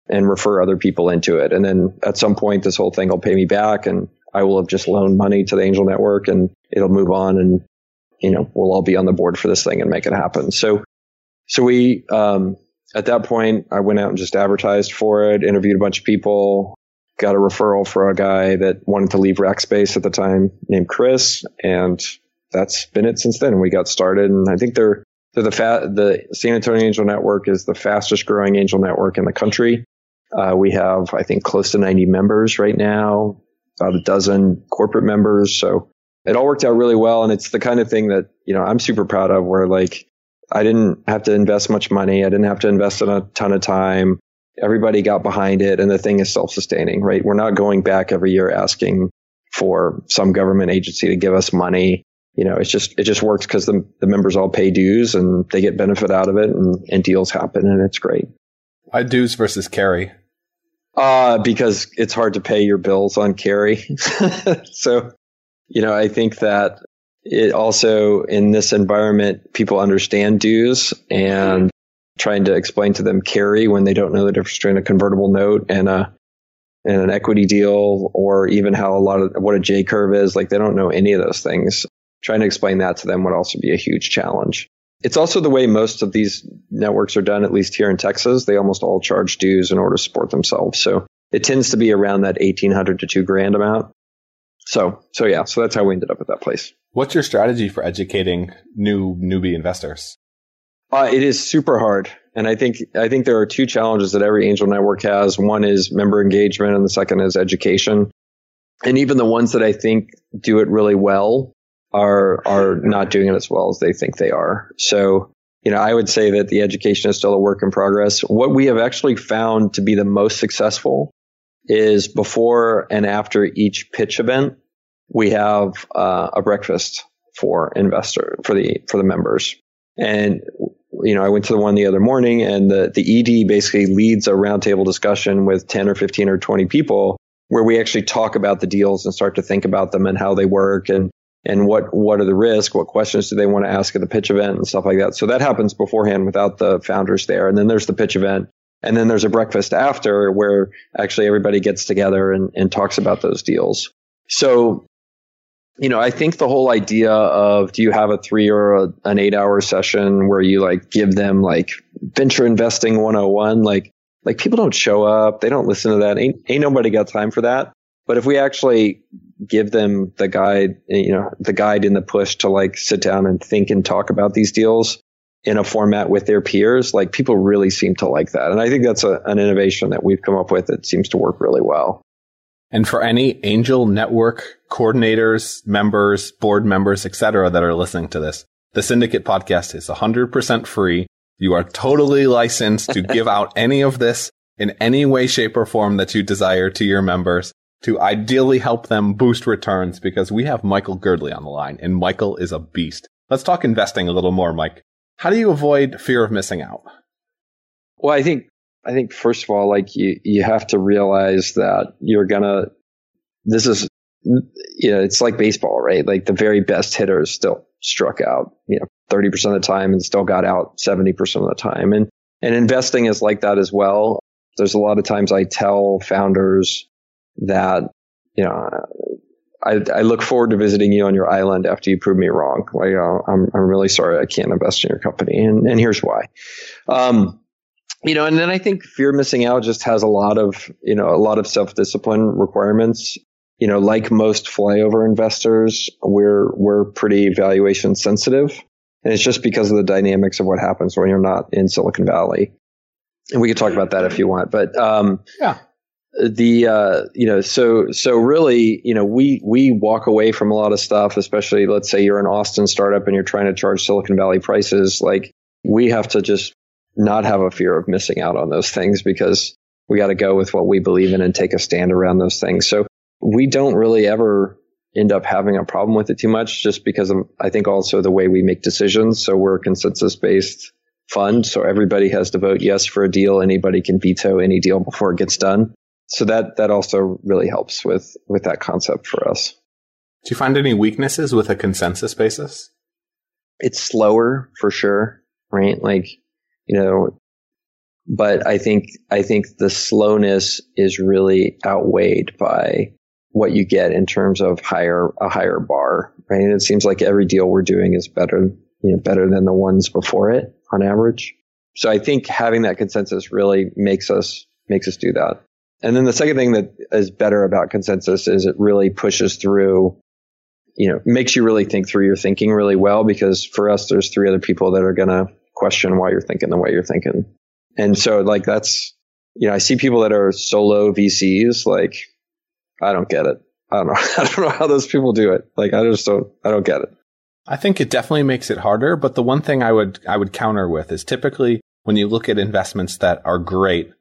and refer other people into it. And then at some point, this whole thing will pay me back and I will have just loaned money to the angel network and it'll move on and, you know, we'll all be on the board for this thing and make it happen. So, so we, um, at that point, I went out and just advertised for it, interviewed a bunch of people, got a referral for a guy that wanted to leave Rackspace at the time named Chris. And that's been it since then. We got started and I think they're, so the fa- the San Antonio Angel Network is the fastest growing angel network in the country. Uh, we have, I think, close to 90 members right now, about a dozen corporate members. So it all worked out really well. And it's the kind of thing that, you know, I'm super proud of where like I didn't have to invest much money. I didn't have to invest in a ton of time. Everybody got behind it and the thing is self-sustaining, right? We're not going back every year asking for some government agency to give us money you know, it's just, it just works because the, the members all pay dues and they get benefit out of it and, and deals happen and it's great. I dues versus carry? Uh, because it's hard to pay your bills on carry. so, you know, I think that it also in this environment, people understand dues and trying to explain to them carry when they don't know the difference between a convertible note and a, and an equity deal or even how a lot of what a J curve is. Like they don't know any of those things trying to explain that to them would also be a huge challenge. It's also the way most of these networks are done, at least here in Texas. They almost all charge dues in order to support themselves. So it tends to be around that 1800 to two grand amount. So, so yeah, so that's how we ended up at that place. What's your strategy for educating new newbie investors? Uh, it is super hard. And I think, I think there are two challenges that every angel network has. One is member engagement and the second is education. And even the ones that I think do it really well are are not doing it as well as they think they are. So, you know, I would say that the education is still a work in progress. What we have actually found to be the most successful is before and after each pitch event, we have uh, a breakfast for investor for the for the members. And you know, I went to the one the other morning, and the the ED basically leads a roundtable discussion with ten or fifteen or twenty people, where we actually talk about the deals and start to think about them and how they work and and what what are the risks, what questions do they want to ask at the pitch event and stuff like that. So that happens beforehand without the founders there. And then there's the pitch event. And then there's a breakfast after where actually everybody gets together and, and talks about those deals. So, you know, I think the whole idea of do you have a three or a, an eight hour session where you like give them like venture investing 101, like, like people don't show up. They don't listen to that. Ain't, ain't nobody got time for that. But if we actually give them the guide, you know, the guide in the push to like sit down and think and talk about these deals in a format with their peers, like people really seem to like that. And I think that's a, an innovation that we've come up with that seems to work really well. And for any angel network coordinators, members, board members, etc., that are listening to this, the Syndicate podcast is 100% free. You are totally licensed to give out any of this in any way, shape, or form that you desire to your members to ideally help them boost returns because we have Michael Girdley on the line and Michael is a beast. Let's talk investing a little more, Mike. How do you avoid fear of missing out? Well, I think I think first of all, like you you have to realize that you're gonna this is you know, it's like baseball, right? Like the very best hitters still struck out, you know, 30% of the time and still got out 70% of the time. And and investing is like that as well. There's a lot of times I tell founders that, you know, I, I look forward to visiting you on your island after you prove me wrong. Like, I'm, I'm really sorry I can't invest in your company. And, and here's why. Um, you know, and then I think fear missing out just has a lot of, you know, a lot of self discipline requirements. You know, like most flyover investors, we're, we're pretty valuation sensitive. And it's just because of the dynamics of what happens when you're not in Silicon Valley. And we could talk about that if you want, but, um, yeah the uh, you know so so really you know we we walk away from a lot of stuff especially let's say you're an austin startup and you're trying to charge silicon valley prices like we have to just not have a fear of missing out on those things because we got to go with what we believe in and take a stand around those things. So we don't really ever end up having a problem with it too much just because of i think also the way we make decisions. So we're a consensus based fund so everybody has to vote yes for a deal. Anybody can veto any deal before it gets done so that that also really helps with with that concept for us. Do you find any weaknesses with a consensus basis? It's slower for sure, right? Like, you know, but I think I think the slowness is really outweighed by what you get in terms of higher a higher bar, right? And it seems like every deal we're doing is better, you know, better than the ones before it on average. So I think having that consensus really makes us makes us do that. And then the second thing that is better about consensus is it really pushes through, you know, makes you really think through your thinking really well because for us, there's three other people that are going to question why you're thinking the way you're thinking. And so like that's, you know, I see people that are solo VCs, like, I don't get it. I don't know. I don't know how those people do it. Like, I just don't, I don't get it. I think it definitely makes it harder. But the one thing I would, I would counter with is typically when you look at investments that are great,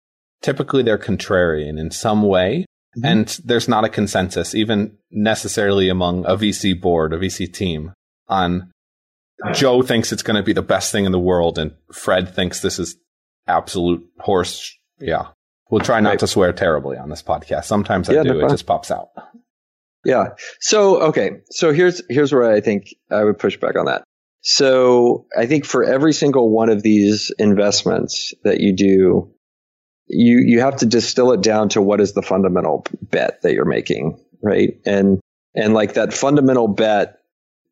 typically they're contrarian in some way. Mm-hmm. And there's not a consensus, even necessarily among a VC board, a VC team on Joe thinks it's going to be the best thing in the world and Fred thinks this is absolute horse. Yeah. We'll try not right. to swear terribly on this podcast. Sometimes I yeah, do. It just pops out. Yeah. So, okay. So here's, here's where I think I would push back on that. So I think for every single one of these investments that you do, you you have to distill it down to what is the fundamental bet that you're making, right? And and like that fundamental bet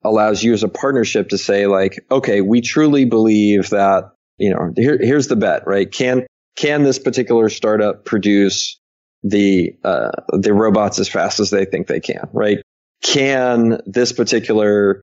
allows you as a partnership to say like, okay, we truly believe that, you know, here, here's the bet, right? Can can this particular startup produce the uh, the robots as fast as they think they can, right? Can this particular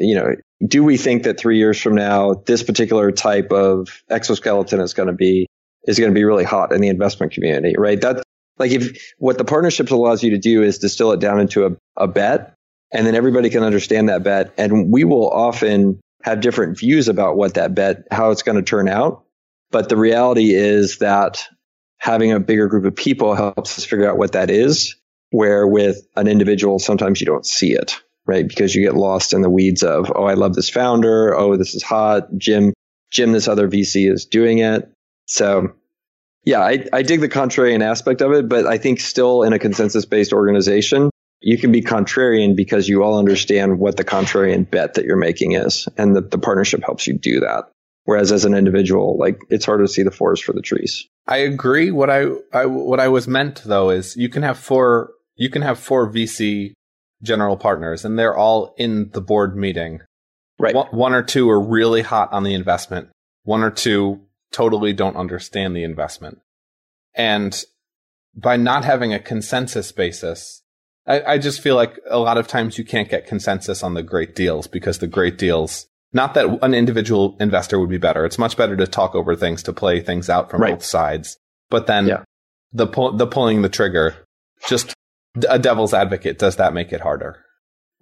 you know, do we think that three years from now, this particular type of exoskeleton is going to be is going to be really hot in the investment community, right? That like if what the partnerships allows you to do is distill it down into a, a bet and then everybody can understand that bet. And we will often have different views about what that bet, how it's going to turn out. But the reality is that having a bigger group of people helps us figure out what that is, where with an individual, sometimes you don't see it, right? Because you get lost in the weeds of, oh, I love this founder. Oh, this is hot. Jim, Jim, this other VC is doing it. So yeah, I, I dig the contrarian aspect of it, but I think still in a consensus based organization, you can be contrarian because you all understand what the contrarian bet that you're making is. And the, the partnership helps you do that. Whereas as an individual, like it's hard to see the forest for the trees. I agree. What I, I what I was meant though is you can have four you can have four VC general partners and they're all in the board meeting. Right. One, one or two are really hot on the investment. One or two totally don't understand the investment. And by not having a consensus basis, I, I, just feel like a lot of times you can't get consensus on the great deals because the great deals, not that an individual investor would be better. It's much better to talk over things, to play things out from right. both sides. But then yeah. the, the pulling the trigger, just a devil's advocate, does that make it harder?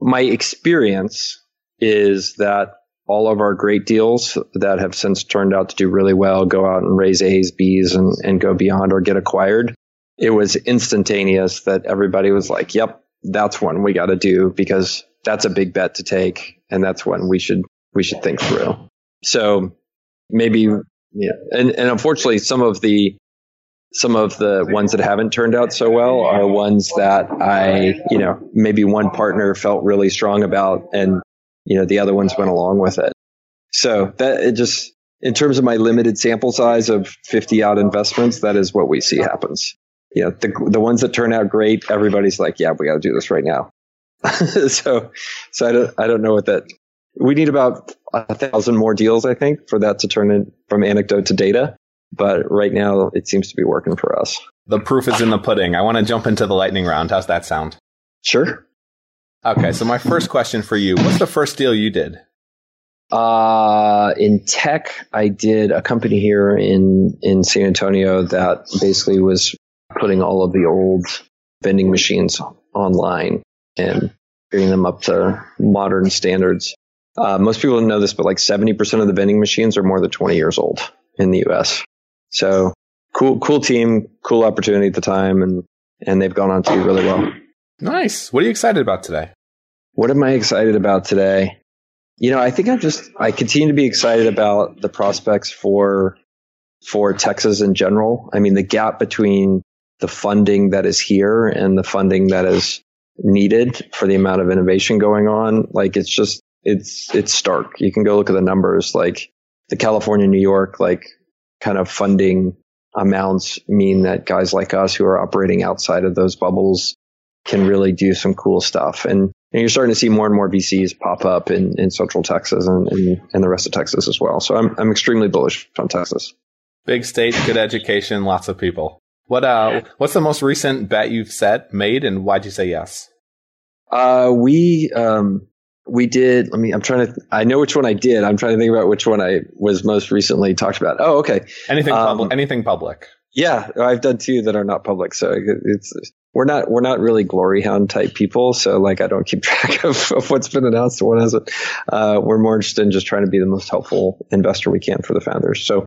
My experience is that all of our great deals that have since turned out to do really well go out and raise A's, B's, and, and go beyond or get acquired. It was instantaneous that everybody was like, yep, that's one we got to do because that's a big bet to take. And that's one we should, we should think through. So maybe, yeah. And, and unfortunately, some of the, some of the ones that haven't turned out so well are ones that I, you know, maybe one partner felt really strong about and you know, the other ones went along with it. So that it just, in terms of my limited sample size of 50 odd investments, that is what we see happens. You know, the, the ones that turn out great, everybody's like, yeah, we got to do this right now. so, so I don't, I don't know what that, we need about a thousand more deals, I think, for that to turn in from anecdote to data. But right now it seems to be working for us. The proof is in the pudding. I want to jump into the lightning round. How's that sound? Sure. Okay, so my first question for you: What's the first deal you did? Uh, in tech, I did a company here in in San Antonio that basically was putting all of the old vending machines online and bringing them up to modern standards. Uh, most people don't know this, but like 70% of the vending machines are more than 20 years old in the US. So cool, cool team, cool opportunity at the time. And, and they've gone on to do really well. Nice. What are you excited about today? What am I excited about today? You know, I think I'm just I continue to be excited about the prospects for for Texas in general. I mean, the gap between the funding that is here and the funding that is needed for the amount of innovation going on, like it's just it's it's stark. You can go look at the numbers, like the California, New York, like kind of funding amounts mean that guys like us who are operating outside of those bubbles can really do some cool stuff. And, and you're starting to see more and more VCs pop up in, in central Texas and, and, and the rest of Texas as well. So I'm, I'm extremely bullish on Texas. Big state, good education, lots of people. What, uh, what's the most recent bet you've set, made, and why'd you say yes? Uh, we, um, we did, let me, I'm trying to, I know which one I did. I'm trying to think about which one I was most recently talked about. Oh, okay. Anything um, public, anything public. Yeah, I've done two that are not public. So it's, we're not we're not really glory hound type people. So like I don't keep track of, of what's been announced and what hasn't. Uh, we're more interested in just trying to be the most helpful investor we can for the founders. So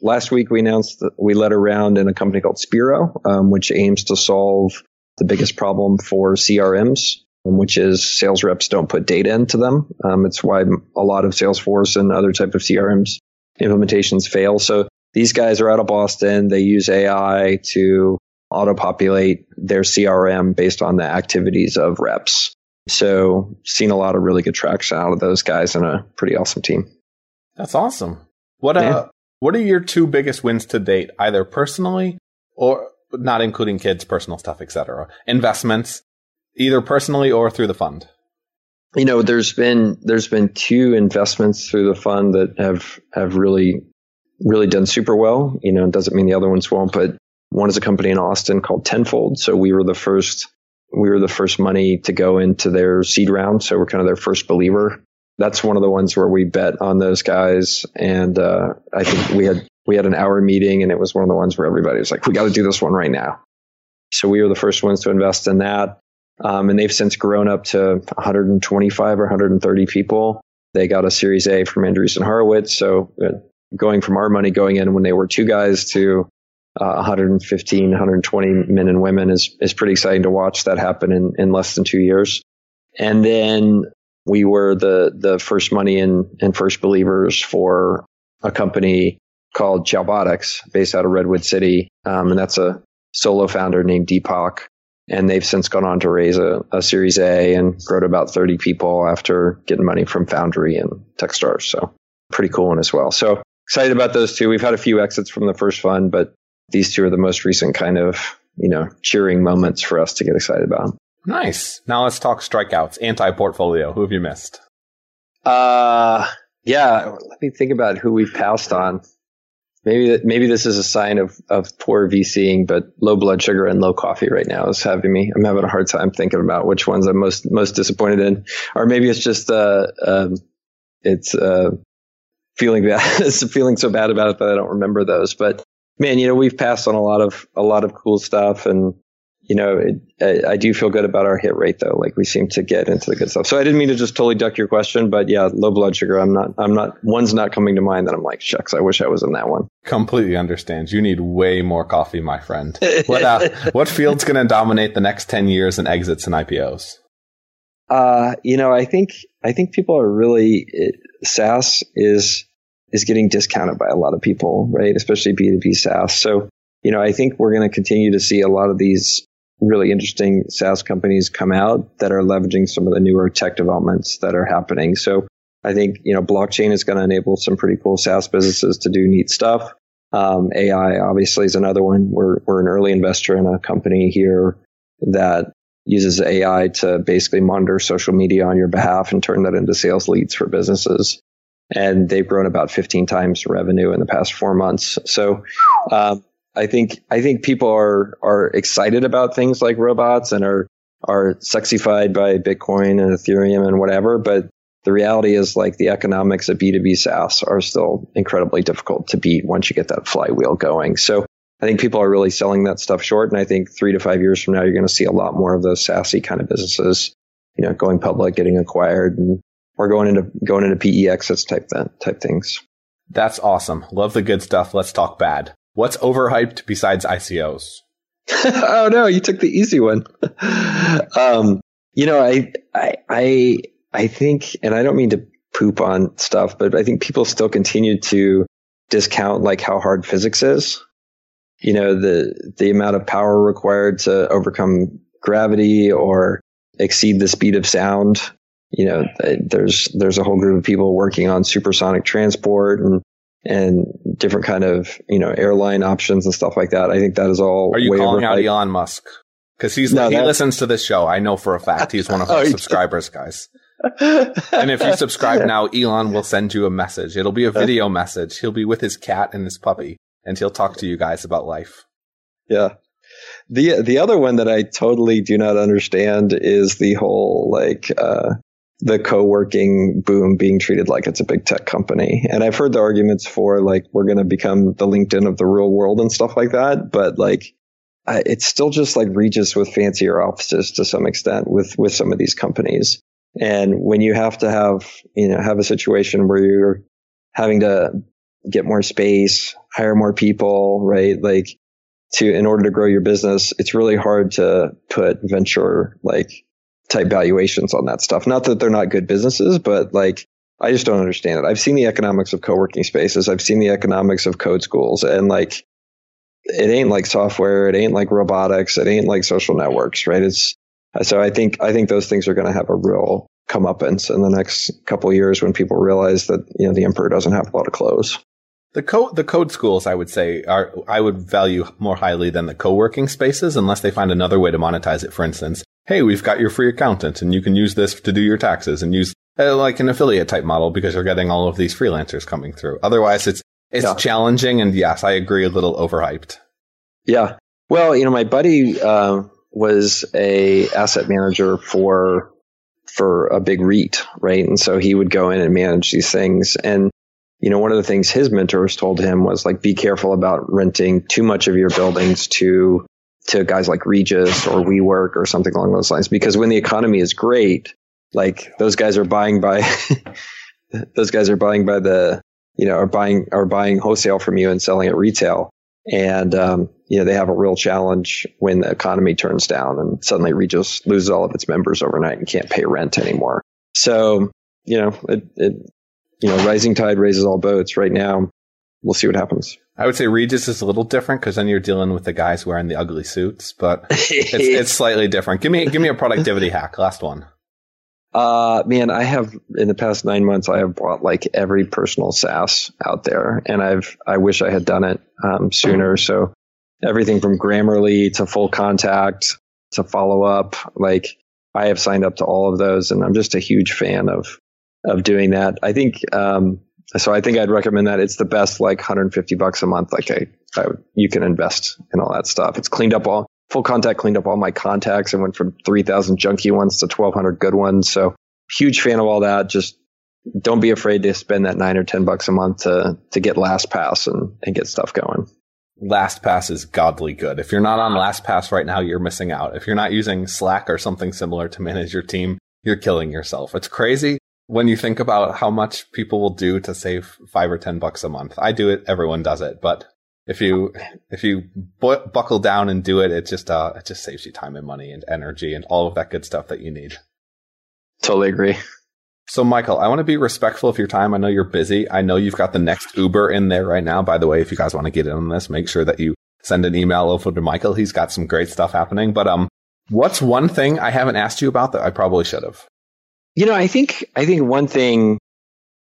last week we announced that we led a round in a company called Spiro, um, which aims to solve the biggest problem for CRMs, um, which is sales reps don't put data into them. Um, it's why a lot of Salesforce and other type of CRMs implementations fail. So these guys are out of Boston. They use AI to auto populate their CRM based on the activities of reps. So seen a lot of really good traction out of those guys and a pretty awesome team. That's awesome. What yeah. uh what are your two biggest wins to date, either personally or not including kids, personal stuff, etc. Investments, either personally or through the fund. You know, there's been there's been two investments through the fund that have have really really done super well. You know, it doesn't mean the other ones won't, but one is a company in Austin called Tenfold. So we were the first, we were the first money to go into their seed round. So we're kind of their first believer. That's one of the ones where we bet on those guys. And, uh, I think we had, we had an hour meeting and it was one of the ones where everybody was like, we got to do this one right now. So we were the first ones to invest in that. Um, and they've since grown up to 125 or 130 people. They got a Series A from Andreessen Horowitz. So uh, going from our money going in when they were two guys to uh, 115, 120 men and women is, is pretty exciting to watch that happen in, in less than two years. And then we were the, the first money and, and first believers for a company called Chalbotics based out of Redwood City. Um, and that's a solo founder named Deepak. And they've since gone on to raise a, a series A and grow to about 30 people after getting money from Foundry and Techstars. So pretty cool one as well. So excited about those two. We've had a few exits from the first fund, but these two are the most recent kind of, you know, cheering moments for us to get excited about. Nice. Now let's talk strikeouts, anti portfolio. Who have you missed? Uh, yeah. Let me think about who we've passed on. Maybe maybe this is a sign of, of poor VCing, but low blood sugar and low coffee right now is having me. I'm having a hard time thinking about which ones I'm most most disappointed in, or maybe it's just uh, um, it's uh, feeling bad, feeling so bad about it that I don't remember those. But man, you know, we've passed on a lot of a lot of cool stuff, and you know, it, I, I, do feel good about our hit rate though. Like we seem to get into the good stuff. So I didn't mean to just totally duck your question, but yeah, low blood sugar. I'm not, I'm not, one's not coming to mind that I'm like, shucks, I wish I was in that one. Completely understand. You need way more coffee, my friend. what, uh, what field's going to dominate the next 10 years in exits and IPOs? Uh, you know, I think, I think people are really, SaaS is, is getting discounted by a lot of people, right? Especially B2B SaaS. So, you know, I think we're going to continue to see a lot of these really interesting SaaS companies come out that are leveraging some of the newer tech developments that are happening. So I think, you know, blockchain is going to enable some pretty cool SaaS businesses to do neat stuff. Um, AI obviously is another one. We're, we're an early investor in a company here that uses AI to basically monitor social media on your behalf and turn that into sales leads for businesses. And they've grown about 15 times revenue in the past four months. So, um, I think I think people are are excited about things like robots and are are sexified by Bitcoin and Ethereum and whatever, but the reality is like the economics of B2B SaaS are still incredibly difficult to beat once you get that flywheel going. So I think people are really selling that stuff short. And I think three to five years from now, you're going to see a lot more of those sassy kind of businesses, you know, going public, getting acquired and or going into, going into PE exits type that type things. That's awesome. Love the good stuff. Let's talk bad. What's overhyped besides ICOs? oh no, you took the easy one. um, you know, I, I, I, I think, and I don't mean to poop on stuff, but I think people still continue to discount like how hard physics is. You know, the, the amount of power required to overcome gravity or exceed the speed of sound. You know, there's, there's a whole group of people working on supersonic transport and and different kind of you know airline options and stuff like that. I think that is all. Are you calling out Elon Musk? Because he's no, he listens to this show. I know for a fact he's one of our oh, subscribers, guys. and if you subscribe now, Elon will send you a message. It'll be a video message. He'll be with his cat and his puppy, and he'll talk to you guys about life. Yeah. The the other one that I totally do not understand is the whole like uh, the co-working boom being treated like it's a big tech company. And I've heard the arguments for like we're going to become the LinkedIn of the real world and stuff like that, but like it's still just like Regus with fancier offices to some extent with with some of these companies. And when you have to have, you know, have a situation where you're having to get more space, hire more people, right? Like to in order to grow your business, it's really hard to put venture like type valuations on that stuff. Not that they're not good businesses, but like I just don't understand it. I've seen the economics of co-working spaces. I've seen the economics of code schools and like it ain't like software, it ain't like robotics, it ain't like social networks, right? It's so I think I think those things are going to have a real comeuppance in the next couple years when people realize that you know the emperor doesn't have a lot of clothes. The code the code schools I would say are I would value more highly than the co-working spaces unless they find another way to monetize it. For instance, hey, we've got your free accountant and you can use this to do your taxes and use uh, like an affiliate type model because you're getting all of these freelancers coming through. Otherwise, it's, it's yeah. challenging. And yes, I agree, a little overhyped. Yeah. Well, you know, my buddy, uh, was a asset manager for, for a big REIT, right? And so he would go in and manage these things. And, you know, one of the things his mentors told him was like, be careful about renting too much of your buildings to to guys like Regus or WeWork or something along those lines. Because when the economy is great, like those guys are buying by those guys are buying by the you know are buying are buying wholesale from you and selling at retail. And um, you know they have a real challenge when the economy turns down and suddenly Regus loses all of its members overnight and can't pay rent anymore. So you know it, it you know rising tide raises all boats. Right now, we'll see what happens. I would say Regus is a little different because then you're dealing with the guys wearing the ugly suits, but it's, it's slightly different. Give me give me a productivity hack. Last one. Uh, man, I have in the past nine months, I have bought like every personal SaaS out there, and I've I wish I had done it um, sooner. So everything from Grammarly to Full Contact to Follow Up, like I have signed up to all of those, and I'm just a huge fan of of doing that. I think um, so I think I'd recommend that. It's the best, like 150 bucks a month. Like I, I, you can invest in all that stuff. It's cleaned up all full contact, cleaned up all my contacts and went from 3,000 junky ones to 1,200 good ones. So huge fan of all that. Just don't be afraid to spend that nine or 10 bucks a month to, to get LastPass and, and get stuff going. LastPass is godly good. If you're not on LastPass right now, you're missing out. If you're not using Slack or something similar to manage your team, you're killing yourself. It's crazy when you think about how much people will do to save five or 10 bucks a month. I do it. Everyone does it. But if you, if you bu- buckle down and do it, it just, uh, it just saves you time and money and energy and all of that good stuff that you need. Totally agree. So, Michael, I want to be respectful of your time. I know you're busy. I know you've got the next Uber in there right now. By the way, if you guys want to get in on this, make sure that you send an email over to Michael. He's got some great stuff happening. But um, what's one thing I haven't asked you about that I probably should have? You know, I think I think one thing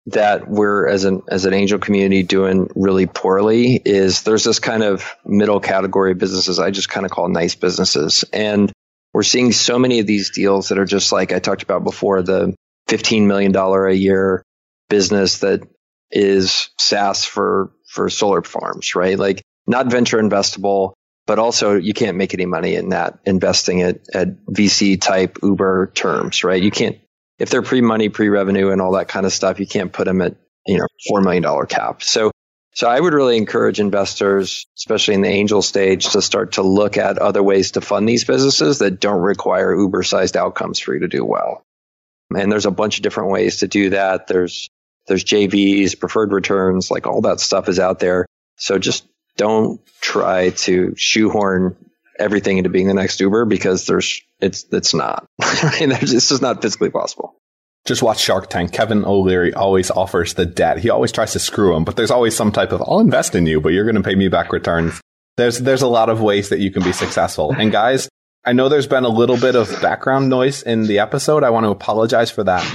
that we're as an as an angel community doing really poorly is there's this kind of middle category of businesses I just kind of call nice businesses, and we're seeing so many of these deals that are just like I talked about before the $15 million a year business that is SaaS for, for solar farms, right? Like not venture investable, but also you can't make any money in that investing at, at VC type Uber terms, right? You can't, if they're pre money, pre revenue and all that kind of stuff, you can't put them at, you know, $4 million cap. So, so I would really encourage investors, especially in the angel stage, to start to look at other ways to fund these businesses that don't require Uber sized outcomes for you to do well. And there's a bunch of different ways to do that. There's there's JVs, preferred returns, like all that stuff is out there. So just don't try to shoehorn everything into being the next Uber because there's it's it's not. it's just not physically possible. Just watch Shark Tank. Kevin O'Leary always offers the debt. He always tries to screw him, but there's always some type of I'll invest in you, but you're going to pay me back returns. There's there's a lot of ways that you can be successful. And guys, I know there's been a little bit of background noise in the episode. I want to apologize for that.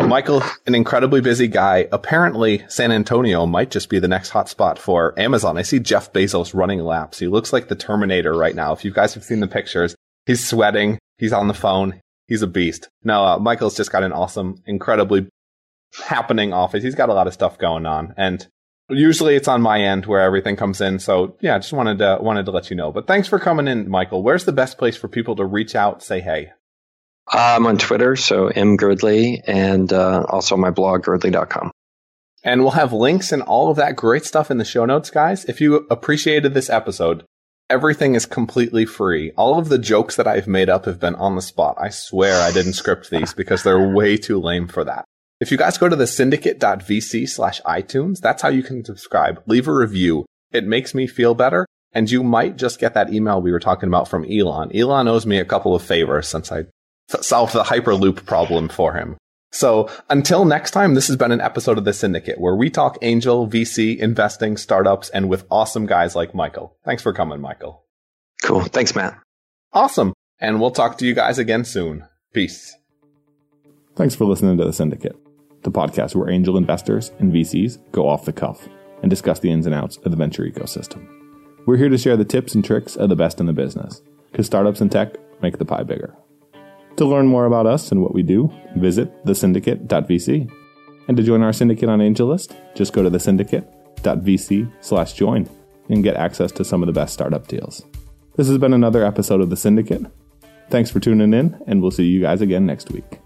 Michael, an incredibly busy guy. Apparently, San Antonio might just be the next hotspot for Amazon. I see Jeff Bezos running laps. He looks like the Terminator right now. If you guys have seen the pictures, he's sweating. He's on the phone. He's a beast. No, uh, Michael's just got an awesome, incredibly happening office. He's got a lot of stuff going on. And Usually it's on my end where everything comes in. So yeah, just wanted to wanted to let you know. But thanks for coming in, Michael. Where's the best place for people to reach out, say hey? I'm on Twitter, so M Girdley, and uh, also my blog, girdley.com. And we'll have links and all of that great stuff in the show notes, guys. If you appreciated this episode, everything is completely free. All of the jokes that I've made up have been on the spot. I swear I didn't script these because they're way too lame for that. If you guys go to the syndicate.vc slash iTunes, that's how you can subscribe. Leave a review. It makes me feel better. And you might just get that email we were talking about from Elon. Elon owes me a couple of favors since I solved the Hyperloop problem for him. So until next time, this has been an episode of The Syndicate where we talk angel, VC, investing, startups, and with awesome guys like Michael. Thanks for coming, Michael. Cool. Thanks, Matt. Awesome. And we'll talk to you guys again soon. Peace. Thanks for listening to The Syndicate the podcast where angel investors and VCs go off the cuff and discuss the ins and outs of the venture ecosystem. We're here to share the tips and tricks of the best in the business, because startups and tech make the pie bigger. To learn more about us and what we do, visit thesyndicate.vc. And to join our syndicate on AngelList, just go to thesyndicate.vc slash join and get access to some of the best startup deals. This has been another episode of The Syndicate. Thanks for tuning in, and we'll see you guys again next week.